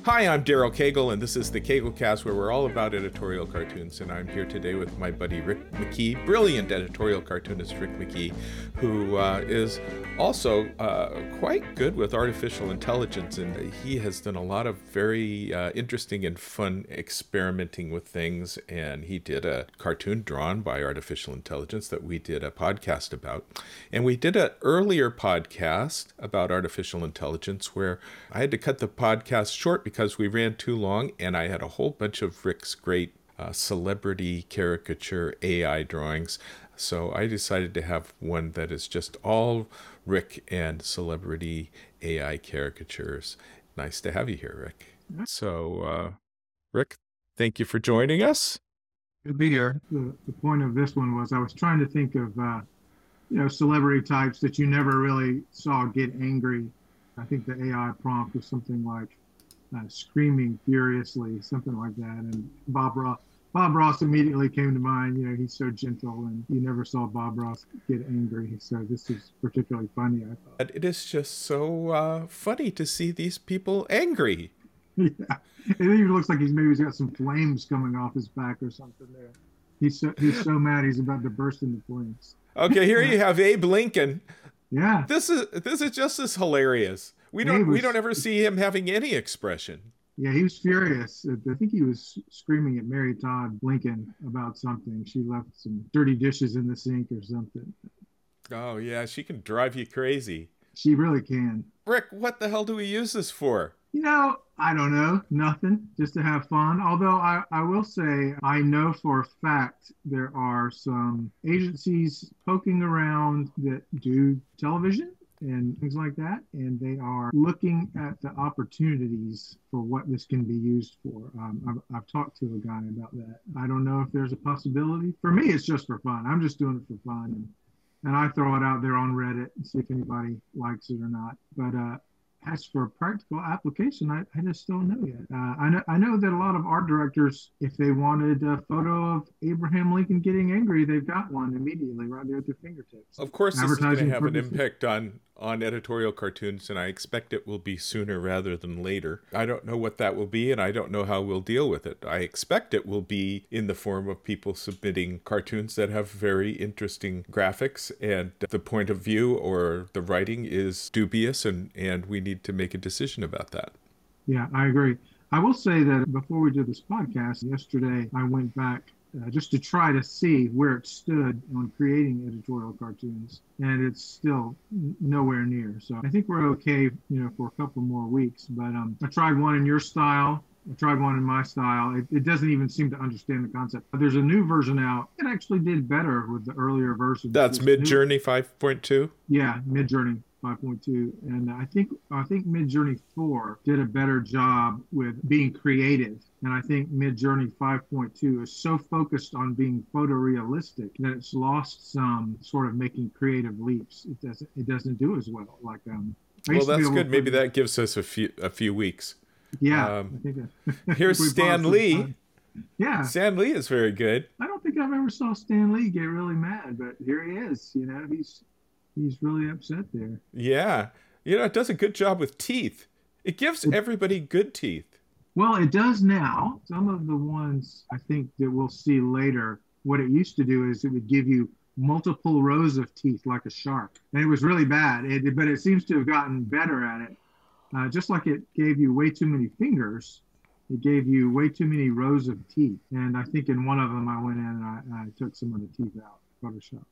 Hi, I'm Daryl Cagle, and this is the Cagle Cast, where we're all about editorial cartoons. And I'm here today with my buddy Rick McKee, brilliant editorial cartoonist Rick McKee, who uh, is also uh, quite good with artificial intelligence. And he has done a lot of very uh, interesting and fun experimenting with things. And he did a cartoon drawn by artificial intelligence that we did a podcast about. And we did an earlier podcast about artificial intelligence where I had to cut the podcast short because we ran too long, and I had a whole bunch of Rick's great uh, celebrity caricature AI drawings. So I decided to have one that is just all Rick and celebrity AI caricatures. Nice to have you here, Rick. So, uh, Rick, thank you for joining us. Good to be here. The, the point of this one was I was trying to think of, uh, you know, celebrity types that you never really saw get angry. I think the AI prompt was something like, uh, screaming furiously, something like that. And Bob Ross, Bob Ross immediately came to mind. You know, he's so gentle, and you never saw Bob Ross get angry. So this is particularly funny. I thought But it is just so uh, funny to see these people angry. yeah, it even looks like he's maybe he's got some flames coming off his back or something there. He's so he's so mad he's about to burst into flames. Okay, here you have Abe Lincoln. Yeah, this is this is just as hilarious. We don't was, we don't ever see him having any expression. Yeah, he was furious. I think he was screaming at Mary Todd Lincoln about something. She left some dirty dishes in the sink or something. Oh yeah, she can drive you crazy. She really can. Rick, what the hell do we use this for? You know, I don't know, nothing, just to have fun. Although I, I will say, I know for a fact there are some agencies poking around that do television and things like that. And they are looking at the opportunities for what this can be used for. Um, I've, I've, talked to a guy about that. I don't know if there's a possibility. For me, it's just for fun. I'm just doing it for fun. And, and I throw it out there on Reddit and see if anybody likes it or not. But uh, as for practical application, I, I just don't know yet. Uh, I know I know that a lot of art directors, if they wanted a photo of Abraham Lincoln getting angry, they've got one immediately right there at their fingertips. Of course, this is going to have an impact on on editorial cartoons, and I expect it will be sooner rather than later. I don't know what that will be, and I don't know how we'll deal with it. I expect it will be in the form of people submitting cartoons that have very interesting graphics, and the point of view or the writing is dubious, and, and we need to make a decision about that. Yeah, I agree. I will say that before we did this podcast yesterday, I went back uh, just to try to see where it stood on creating editorial cartoons, and it's still nowhere near. So I think we're okay, you know, for a couple more weeks. But um, I tried one in your style. I tried one in my style. It, it, doesn't even seem to understand the concept. There's a new version out. It actually did better with the earlier version. That's Midjourney 5.2. Yeah, Midjourney. 5.2 and i think i think midjourney 4 did a better job with being creative and i think midjourney 5.2 is so focused on being photorealistic that it's lost some sort of making creative leaps. It doesn't it doesn't do as well like um well that's good. maybe that gives us a few a few weeks. Yeah um, here's stan lee. yeah. Stan lee is very good. I don't think i've ever saw stan lee get really mad but here he is you know he's he's really upset there. Yeah. You know, it does a good job with teeth. It gives everybody good teeth. Well, it does now. Some of the ones I think that we'll see later, what it used to do is it would give you multiple rows of teeth like a shark. And it was really bad, it, but it seems to have gotten better at it. Uh, just like it gave you way too many fingers, it gave you way too many rows of teeth. And I think in one of them, I went in and I, I took some of the teeth out, Photoshop.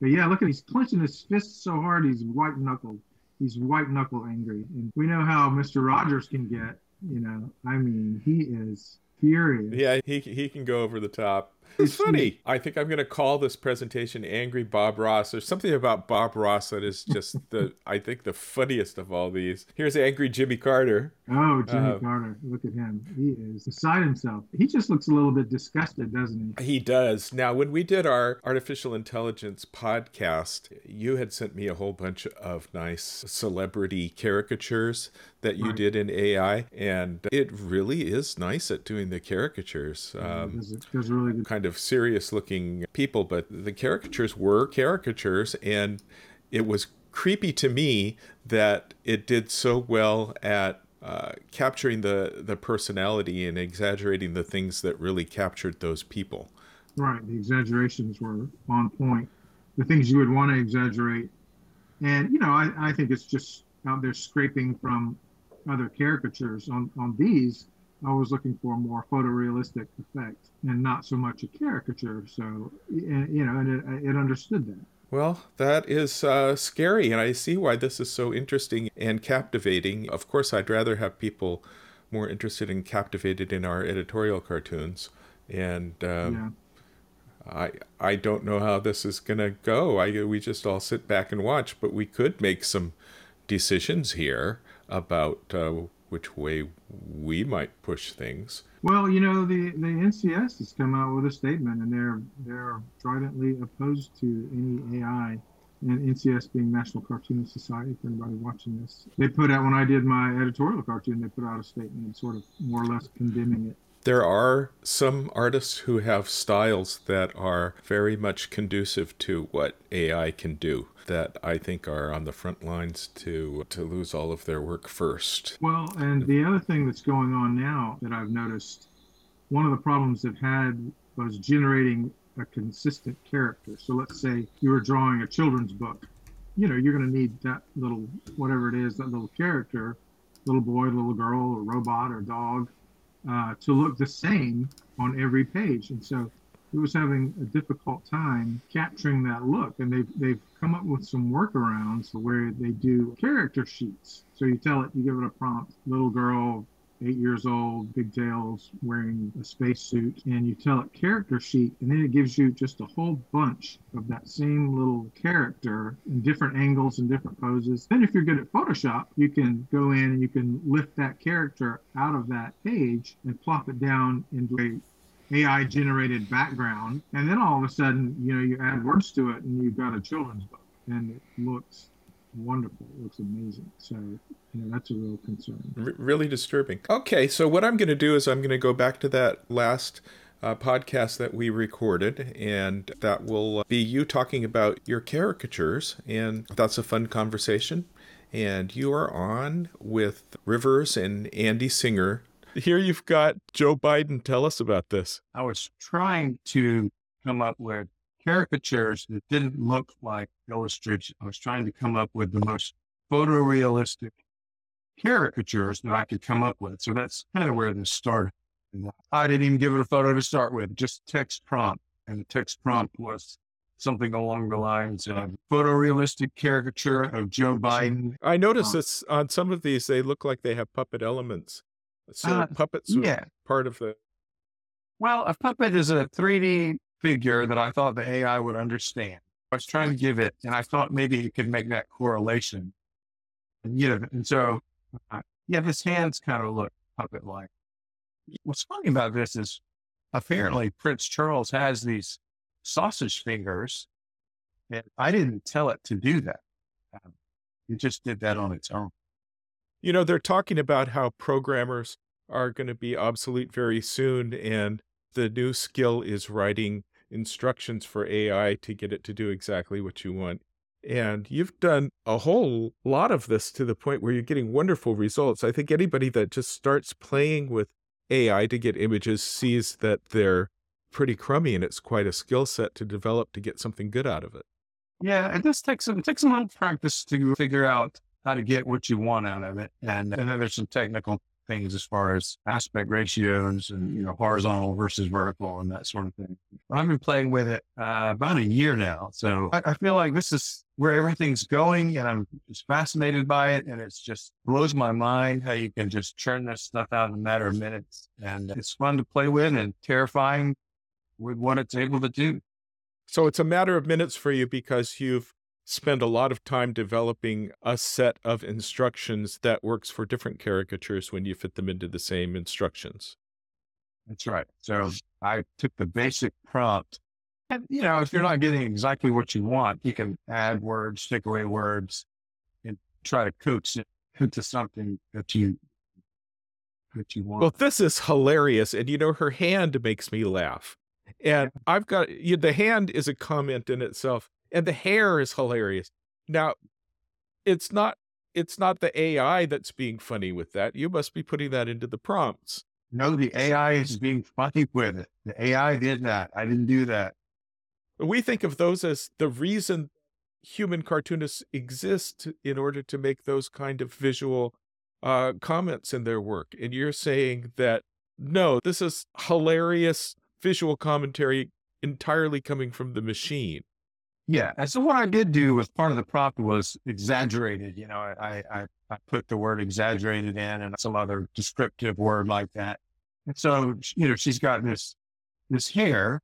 But yeah, look at he's clenching his fists so hard he's white knuckled. He's white knuckle angry, and we know how Mister Rogers can get. You know, I mean, he is furious. Yeah, he he can go over the top. It's funny. I think I'm going to call this presentation "Angry Bob Ross." There's something about Bob Ross that is just the I think the funniest of all these. Here's Angry Jimmy Carter. Oh, Jimmy uh, Carter! Look at him. He is beside himself. He just looks a little bit disgusted, doesn't he? He does. Now, when we did our artificial intelligence podcast, you had sent me a whole bunch of nice celebrity caricatures that you right. did in AI, and it really is nice at doing the caricatures. Um, there's really good. kind of serious looking people, but the caricatures were caricatures, and it was creepy to me that it did so well at uh, capturing the the personality and exaggerating the things that really captured those people. Right, the exaggerations were on point. The things you would want to exaggerate, and you know, I, I think it's just out there scraping from other caricatures. On on these, I was looking for a more photorealistic effect and not so much a caricature. So you know, and it, it understood that. Well, that is uh, scary, and I see why this is so interesting and captivating. Of course, I'd rather have people more interested and captivated in our editorial cartoons, and um, yeah. I I don't know how this is gonna go. I we just all sit back and watch, but we could make some decisions here about uh, which way we might push things. Well, you know, the, the NCS has come out with a statement, and they're they're stridently opposed to any AI. And NCS being National Cartoonist Society, for anybody watching this, they put out when I did my editorial cartoon, they put out a statement, sort of more or less condemning it. There are some artists who have styles that are very much conducive to what AI can do that I think are on the front lines to to lose all of their work first. Well, and the other thing that's going on now that I've noticed, one of the problems they've had was generating a consistent character. So let's say you were drawing a children's book. You know, you're going to need that little whatever it is, that little character, little boy, little girl, or robot, or dog, uh, to look the same on every page. And so it was having a difficult time capturing that look. And they've, they've come up with some workarounds where they do character sheets. So you tell it, you give it a prompt, little girl, eight years old, pigtails, wearing a spacesuit, and you tell it character sheet, and then it gives you just a whole bunch of that same little character in different angles and different poses. Then, if you're good at Photoshop, you can go in and you can lift that character out of that page and plop it down into a AI generated background, and then all of a sudden, you know, you add words to it, and you've got a children's book, and it looks wonderful. It looks amazing. So, you know, that's a real concern. R- really disturbing. Okay, so what I'm going to do is I'm going to go back to that last uh, podcast that we recorded, and that will be you talking about your caricatures, and that's a fun conversation. And you are on with Rivers and Andy Singer here you've got Joe Biden. Tell us about this. I was trying to come up with caricatures that didn't look like illustrations. I was trying to come up with the most photorealistic caricatures that I could come up with. So that's kind of where this started. I didn't even give it a photo to start with, just text prompt. And the text prompt was something along the lines of photorealistic caricature of Joe Biden. I noticed this on some of these, they look like they have puppet elements. So uh, puppets yeah. part of the. Well, a puppet is a 3D figure that I thought the AI would understand. I was trying to give it, and I thought maybe it could make that correlation. And, you know, and so, uh, yeah, his hands kind of look puppet like. What's funny about this is apparently Prince Charles has these sausage fingers, and I didn't tell it to do that. Um, it just did that on its own. You know, they're talking about how programmers are going to be obsolete very soon, and the new skill is writing instructions for AI to get it to do exactly what you want. And you've done a whole lot of this to the point where you're getting wonderful results. I think anybody that just starts playing with AI to get images sees that they're pretty crummy and it's quite a skill set to develop to get something good out of it. Yeah, it just takes it takes lot practice to figure out how to get what you want out of it. And, and then there's some technical things as far as aspect ratios and, you know, horizontal versus vertical and that sort of thing. I've been playing with it uh, about a year now. So I, I, feel like this is where everything's going and I'm just fascinated by it. And it's just blows my mind how you can just churn this stuff out in a matter of minutes. And it's fun to play with and terrifying with what it's able to do. So it's a matter of minutes for you because you've spend a lot of time developing a set of instructions that works for different caricatures when you fit them into the same instructions. That's right. So I took the basic prompt. And, you know, if you're not getting exactly what you want, you can add words, take away words, and try to coax it into something that you that you want. Well, this is hilarious. And you know, her hand makes me laugh. And I've got you, the hand is a comment in itself and the hair is hilarious. Now, it's not it's not the AI that's being funny with that. You must be putting that into the prompts. No, the AI is being funny with it. The AI did that. I didn't do that. We think of those as the reason human cartoonists exist in order to make those kind of visual uh, comments in their work. And you're saying that no, this is hilarious visual commentary entirely coming from the machine. Yeah. And so what I did do was part of the prompt was exaggerated. You know, I, I, I put the word exaggerated in and some other descriptive word like that. And so, you know, she's got this, this hair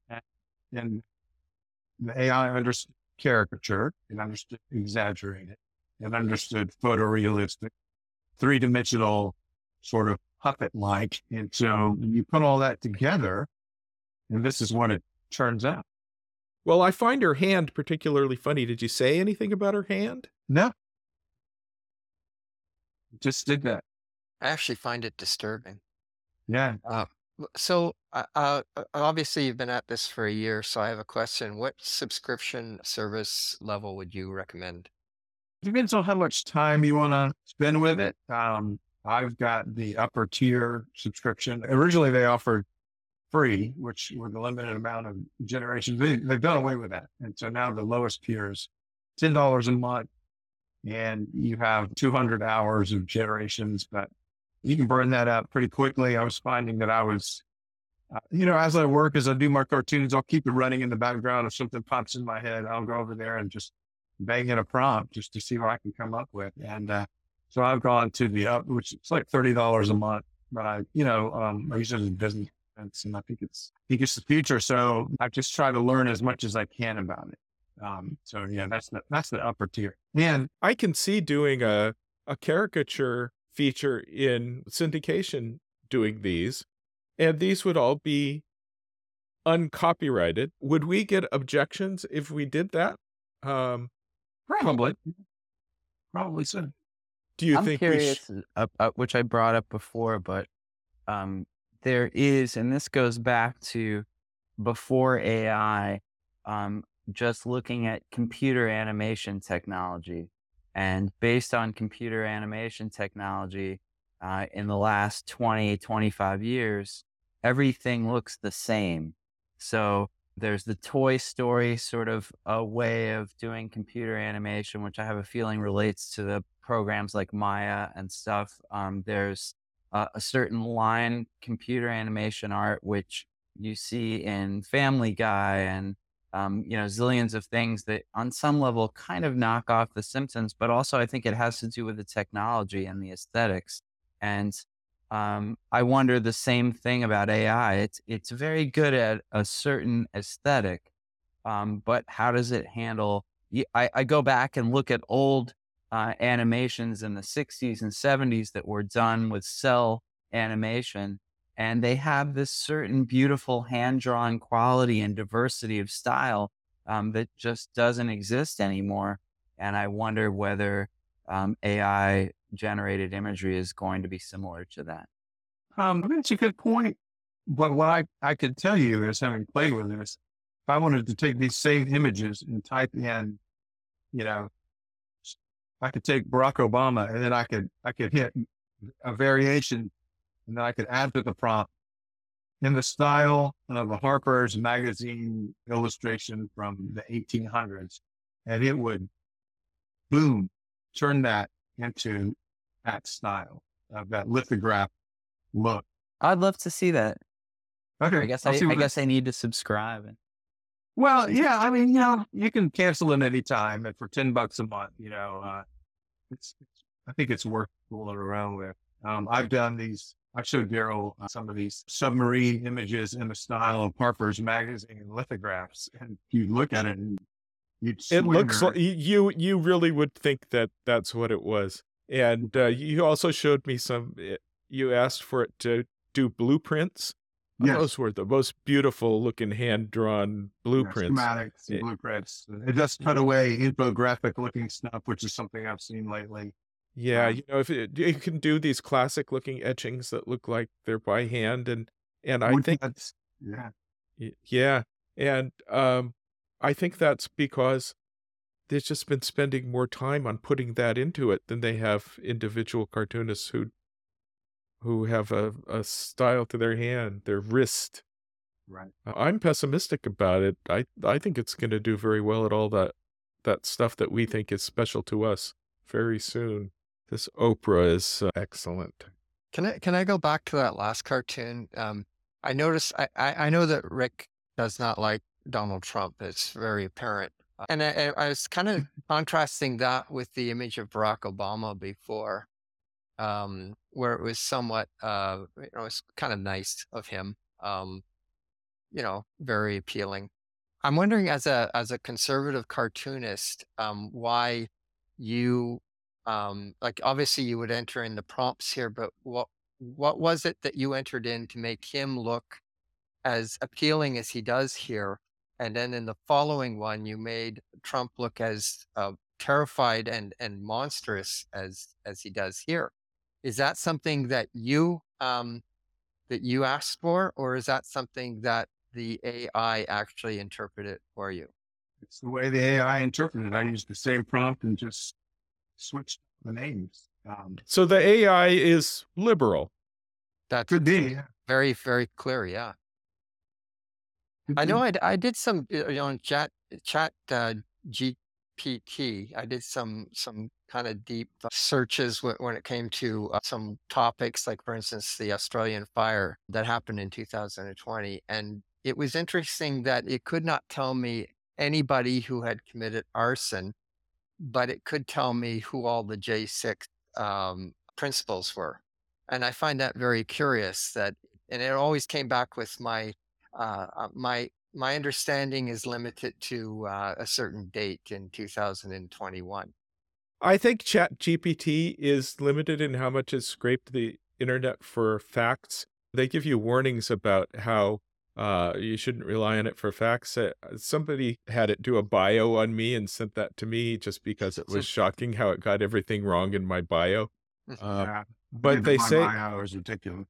and the AI understood caricature and understood exaggerated and understood photorealistic, three dimensional sort of puppet like. And so you put all that together and this is what it turns out. Well, I find her hand particularly funny. Did you say anything about her hand? No. Just did that. I actually find it disturbing. Yeah. Uh, so, uh, uh, obviously, you've been at this for a year. So, I have a question. What subscription service level would you recommend? Depends on how much time you want to spend with it. Um, I've got the upper tier subscription. Originally, they offered free, which with a limited amount of generations, they, they've done away with that. And so now the lowest tier is $10 a month and you have 200 hours of generations, but you can burn that up pretty quickly. I was finding that I was, uh, you know, as I work, as I do my cartoons, I'll keep it running in the background. If something pops in my head, I'll go over there and just bang in a prompt just to see what I can come up with. And, uh, so I've gone to the up, which is like $30 a month, but I, you know, um, I use it as business and I think it's I think it's the future. So I just try to learn as much as I can about it. Um, so yeah, that's the that's the upper tier. And I can see doing a a caricature feature in syndication doing these, and these would all be uncopyrighted. Would we get objections if we did that? Um, probably, probably so. Do you I'm think curious, sh- uh, uh, which I brought up before, but um, there is, and this goes back to before AI, um, just looking at computer animation technology. And based on computer animation technology, uh, in the last 20, 25 years, everything looks the same. So there's the Toy Story sort of a way of doing computer animation, which I have a feeling relates to the programs like Maya and stuff. Um, there's uh, a certain line computer animation art, which you see in Family Guy and um, you know zillions of things that on some level kind of knock off The Simpsons, but also I think it has to do with the technology and the aesthetics. And um, I wonder the same thing about AI. It's it's very good at a certain aesthetic, um, but how does it handle? I, I go back and look at old uh, animations in the 60s and 70s that were done with cel animation. And they have this certain beautiful hand drawn quality and diversity of style um, that just doesn't exist anymore. And I wonder whether um, AI generated imagery is going to be similar to that. Um, that's a good point. But what I, I could tell you is having played with this, if I wanted to take these same images and type in, you know, I could take Barack Obama and then I could I could hit a variation and then I could add to the prompt in the style of a Harper's magazine illustration from the 1800s, and it would boom turn that into that style of that lithograph look. I'd love to see that. Okay, I guess I, I guess I need to subscribe. Well, yeah, I mean, you know, you can cancel it anytime, and for ten bucks a month, you know, uh, it's, it's, I think it's worth fooling around with. Um, I've done these. I showed Daryl uh, some of these submarine images in the style of Harper's Magazine lithographs, and you look at it, and you'd it looks like you you really would think that that's what it was. And uh, you also showed me some. eh, You asked for it to do blueprints. Yes. Those were the most beautiful looking hand drawn Yeah, blueprints. schematics, and It- blueprints. It does cut away infographic looking stuff, which is something I've seen lately. Yeah, Um, you know, if it, you can do these classic looking etchings that look like they're by hand, and and I think cuts, yeah, Yeah. And um I think that's because they've just been spending more time on putting that into it than they have individual cartoonists who who have a, a style to their hand, their wrist. Right. I'm pessimistic about it. I I think it's going to do very well at all that that stuff that we think is special to us very soon. This Oprah is uh, excellent. Can I can I go back to that last cartoon? Um, I noticed I, I, I know that Rick does not like Donald Trump. It's very apparent. And I, I was kind of contrasting that with the image of Barack Obama before, um, where it was somewhat, uh, you know, it's kind of nice of him, um, you know, very appealing. I'm wondering, as a as a conservative cartoonist, um, why you um, like obviously you would enter in the prompts here, but what what was it that you entered in to make him look as appealing as he does here? And then in the following one, you made Trump look as uh, terrified and and monstrous as as he does here. Is that something that you um, that you asked for, or is that something that the AI actually interpreted for you? It's the way the AI interpreted. I used the same prompt and just switched the names. Um, So the AI is liberal. That's could be. very very clear. Yeah. Could I know be. I, d- I did some uh, you know, on chat chat uh, GPT. I did some some kind of deep searches when, when it came to uh, some topics, like for instance the Australian fire that happened in 2020, and it was interesting that it could not tell me anybody who had committed arson, but it could tell me who all the J6 um, principals were, and I find that very curious. That and it always came back with my uh, uh, my my understanding is limited to uh, a certain date in 2021. I think Chat GPT is limited in how much it's scraped the internet for facts. They give you warnings about how uh, you shouldn't rely on it for facts. Uh, somebody had it do a bio on me and sent that to me just because it was shocking how it got everything wrong in my bio. Uh, Yeah. but they say bio is ridiculous.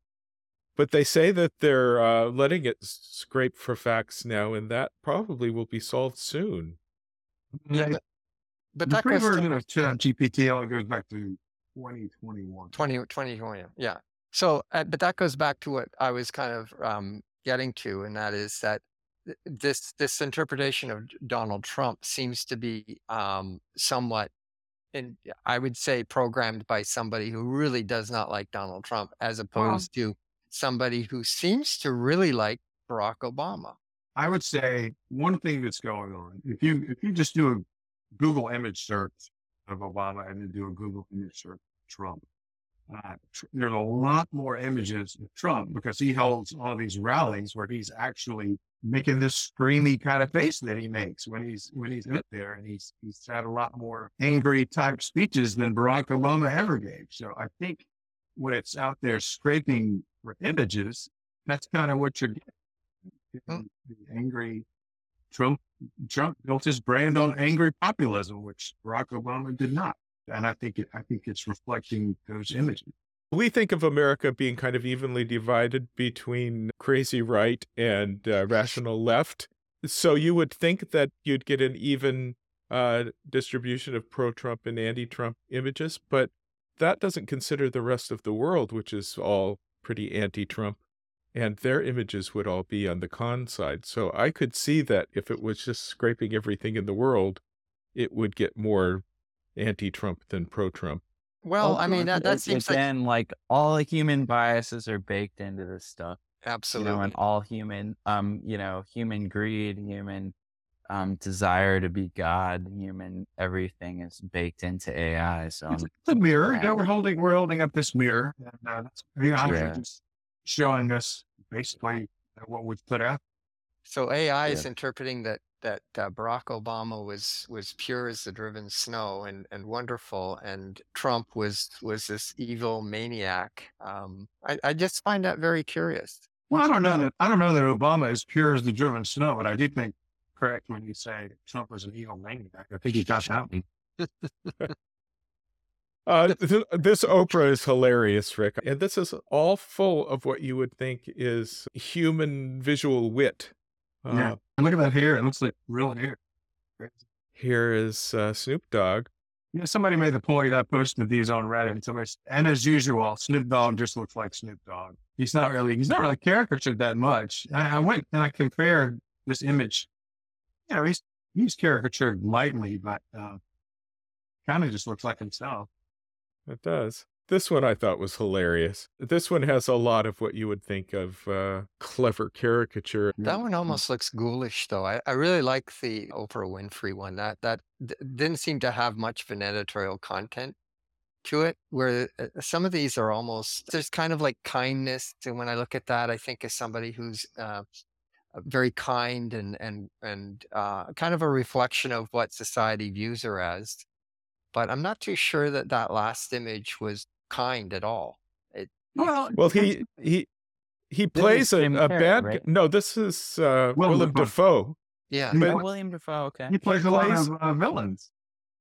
but they say that they're uh, letting it scrape for facts now, and that probably will be solved soon. Yeah, but, the that free version of Chat GPT only goes back to 2021. 20, 2020. Yeah. So, uh, but that goes back to what I was kind of um, getting to, and that is that th- this this interpretation of Donald Trump seems to be um, somewhat, and I would say, programmed by somebody who really does not like Donald Trump, as opposed to somebody who seems to really like Barack Obama. I would say one thing that's going on, if you if you just do a Google image search of Obama and then do a Google image search of Trump, uh, tr- there's a lot more images of Trump because he holds all these rallies where he's actually making this screamy kind of face that he makes when he's when he's up there, and he's he's had a lot more angry type speeches than Barack Obama ever gave. So I think when it's out there scraping for images, that's kind of what you're getting. Mm. The angry Trump Trump built his brand on angry populism, which Barack Obama did not. And I think it, I think it's reflecting those images. We think of America being kind of evenly divided between crazy right and uh, rational left. So you would think that you'd get an even uh, distribution of pro Trump and anti Trump images, but that doesn't consider the rest of the world, which is all pretty anti Trump. And their images would all be on the con side. So I could see that if it was just scraping everything in the world, it would get more anti Trump than pro Trump. Well, I mean that that seems like again like all human biases are baked into this stuff. absolutely. You know, and all human, um, you know, human greed, human um desire to be God, human everything is baked into AI. So It's, um, it's a mirror. yeah. Yeah, we're holding we're holding up this mirror. And, uh, that's yeah, Yeah. just showing us basically what we've put out. So AI is interpreting that that uh, Barack Obama was was pure as the driven snow and and wonderful, and Trump was was this evil maniac. Um, I I just find that very curious. Well, I don't know that I don't know that Obama is pure as the driven snow, but I do think correct when you say Trump was an evil maniac. I think he got that one. Uh, th- this Oprah is hilarious, Rick. And this is all full of what you would think is human visual wit. Uh, Yeah. And look at that hair. It looks like real hair. here is uh, Snoop Dogg. Yeah, somebody made the point. I posted these on Reddit. And, somebody, and as usual, Snoop Dogg just looks like Snoop Dogg. He's not really he's not really caricatured that much. I, I went and I compared this image. You know, he's he's caricatured lightly, but uh, kind of just looks like himself. It does. This one I thought was hilarious. This one has a lot of what you would think of uh, clever caricature. That one almost looks ghoulish, though. I, I really like the Oprah Winfrey one. That that d- didn't seem to have much of an editorial content to it. Where uh, some of these are almost there's kind of like kindness. And when I look at that, I think as somebody who's uh, very kind and and and uh, kind of a reflection of what society views her as. But I'm not too sure that that last image was kind at all. It, Well, Well, he he he plays a, a Carrey, bad. right? No, this is uh, Willem Willem Dafoe. Dafoe. yeah, He- Oh, William Dafoe. Okay. he plays a lot plays- of uh, villains.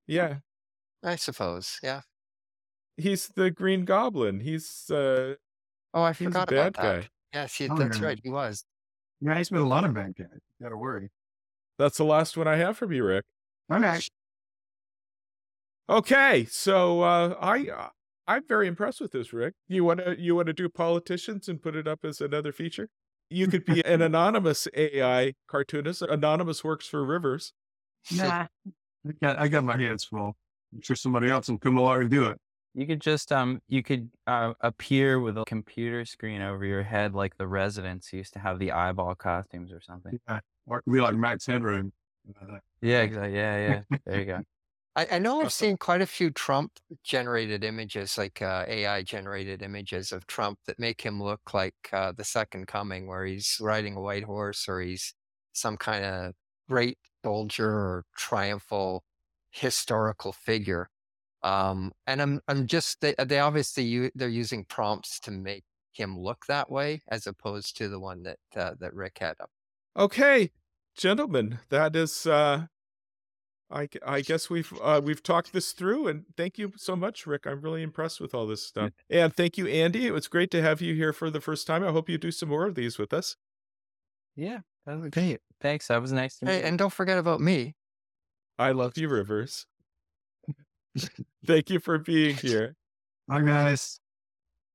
Yeah, I suppose. Yeah. he's the Green Goblin. He's uh, Oh, I he's a forgot bad about that. guy. Yes, he, Oh, that's yeah. right. He was. Yeah, he's been a lot of bad guys. Got to worry. That's the last one I have from you, Rick. Okay. Okay, so uh, I uh, I'm very impressed with this, Rick. You want to you want to do politicians and put it up as another feature? You could be an anonymous AI cartoonist. Anonymous works for Rivers. Nah. I got, I got my hands full. I'm sure somebody else in come along do it. You could just um you could uh, appear with a computer screen over your head like the residents used to have the eyeball costumes or something. Yeah. Or it could be like Max Headroom. Yeah, exactly. Yeah, yeah. There you go. I, I know I've seen quite a few Trump generated images, like uh, AI generated images of Trump that make him look like uh, the second coming, where he's riding a white horse or he's some kind of great soldier or triumphal historical figure. Um, and I'm I'm just they they obviously u- they're using prompts to make him look that way as opposed to the one that uh, that Rick had up. Okay, gentlemen, that is. Uh, I g- I guess we've uh, we've talked this through, and thank you so much, Rick. I'm really impressed with all this stuff. And thank you, Andy. It was great to have you here for the first time. I hope you do some more of these with us. Yeah, that was great. Thanks. That was nice to meet Hey, you. and don't forget about me. I love you, Rivers. thank you for being here. Bye, guys.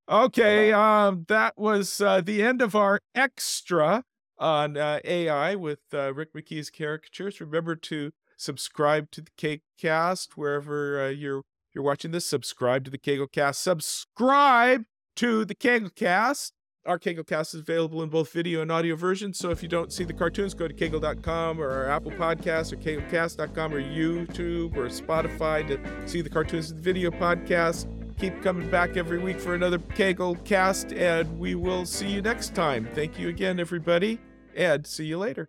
Okay, um, that was uh, the end of our extra on uh, AI with uh, Rick McKee's caricatures. Remember to subscribe to the Cagle Cast wherever uh, you're you're watching this. Subscribe to the Cagle Cast. Subscribe to the Cagle Cast. Our Cagle Cast is available in both video and audio versions. So if you don't see the cartoons, go to cagle.com or our Apple Podcasts or caglecast.com or YouTube or Spotify to see the cartoons and video podcast keep coming back every week for another Cagle cast, and we will see you next time. Thank you again, everybody, and see you later.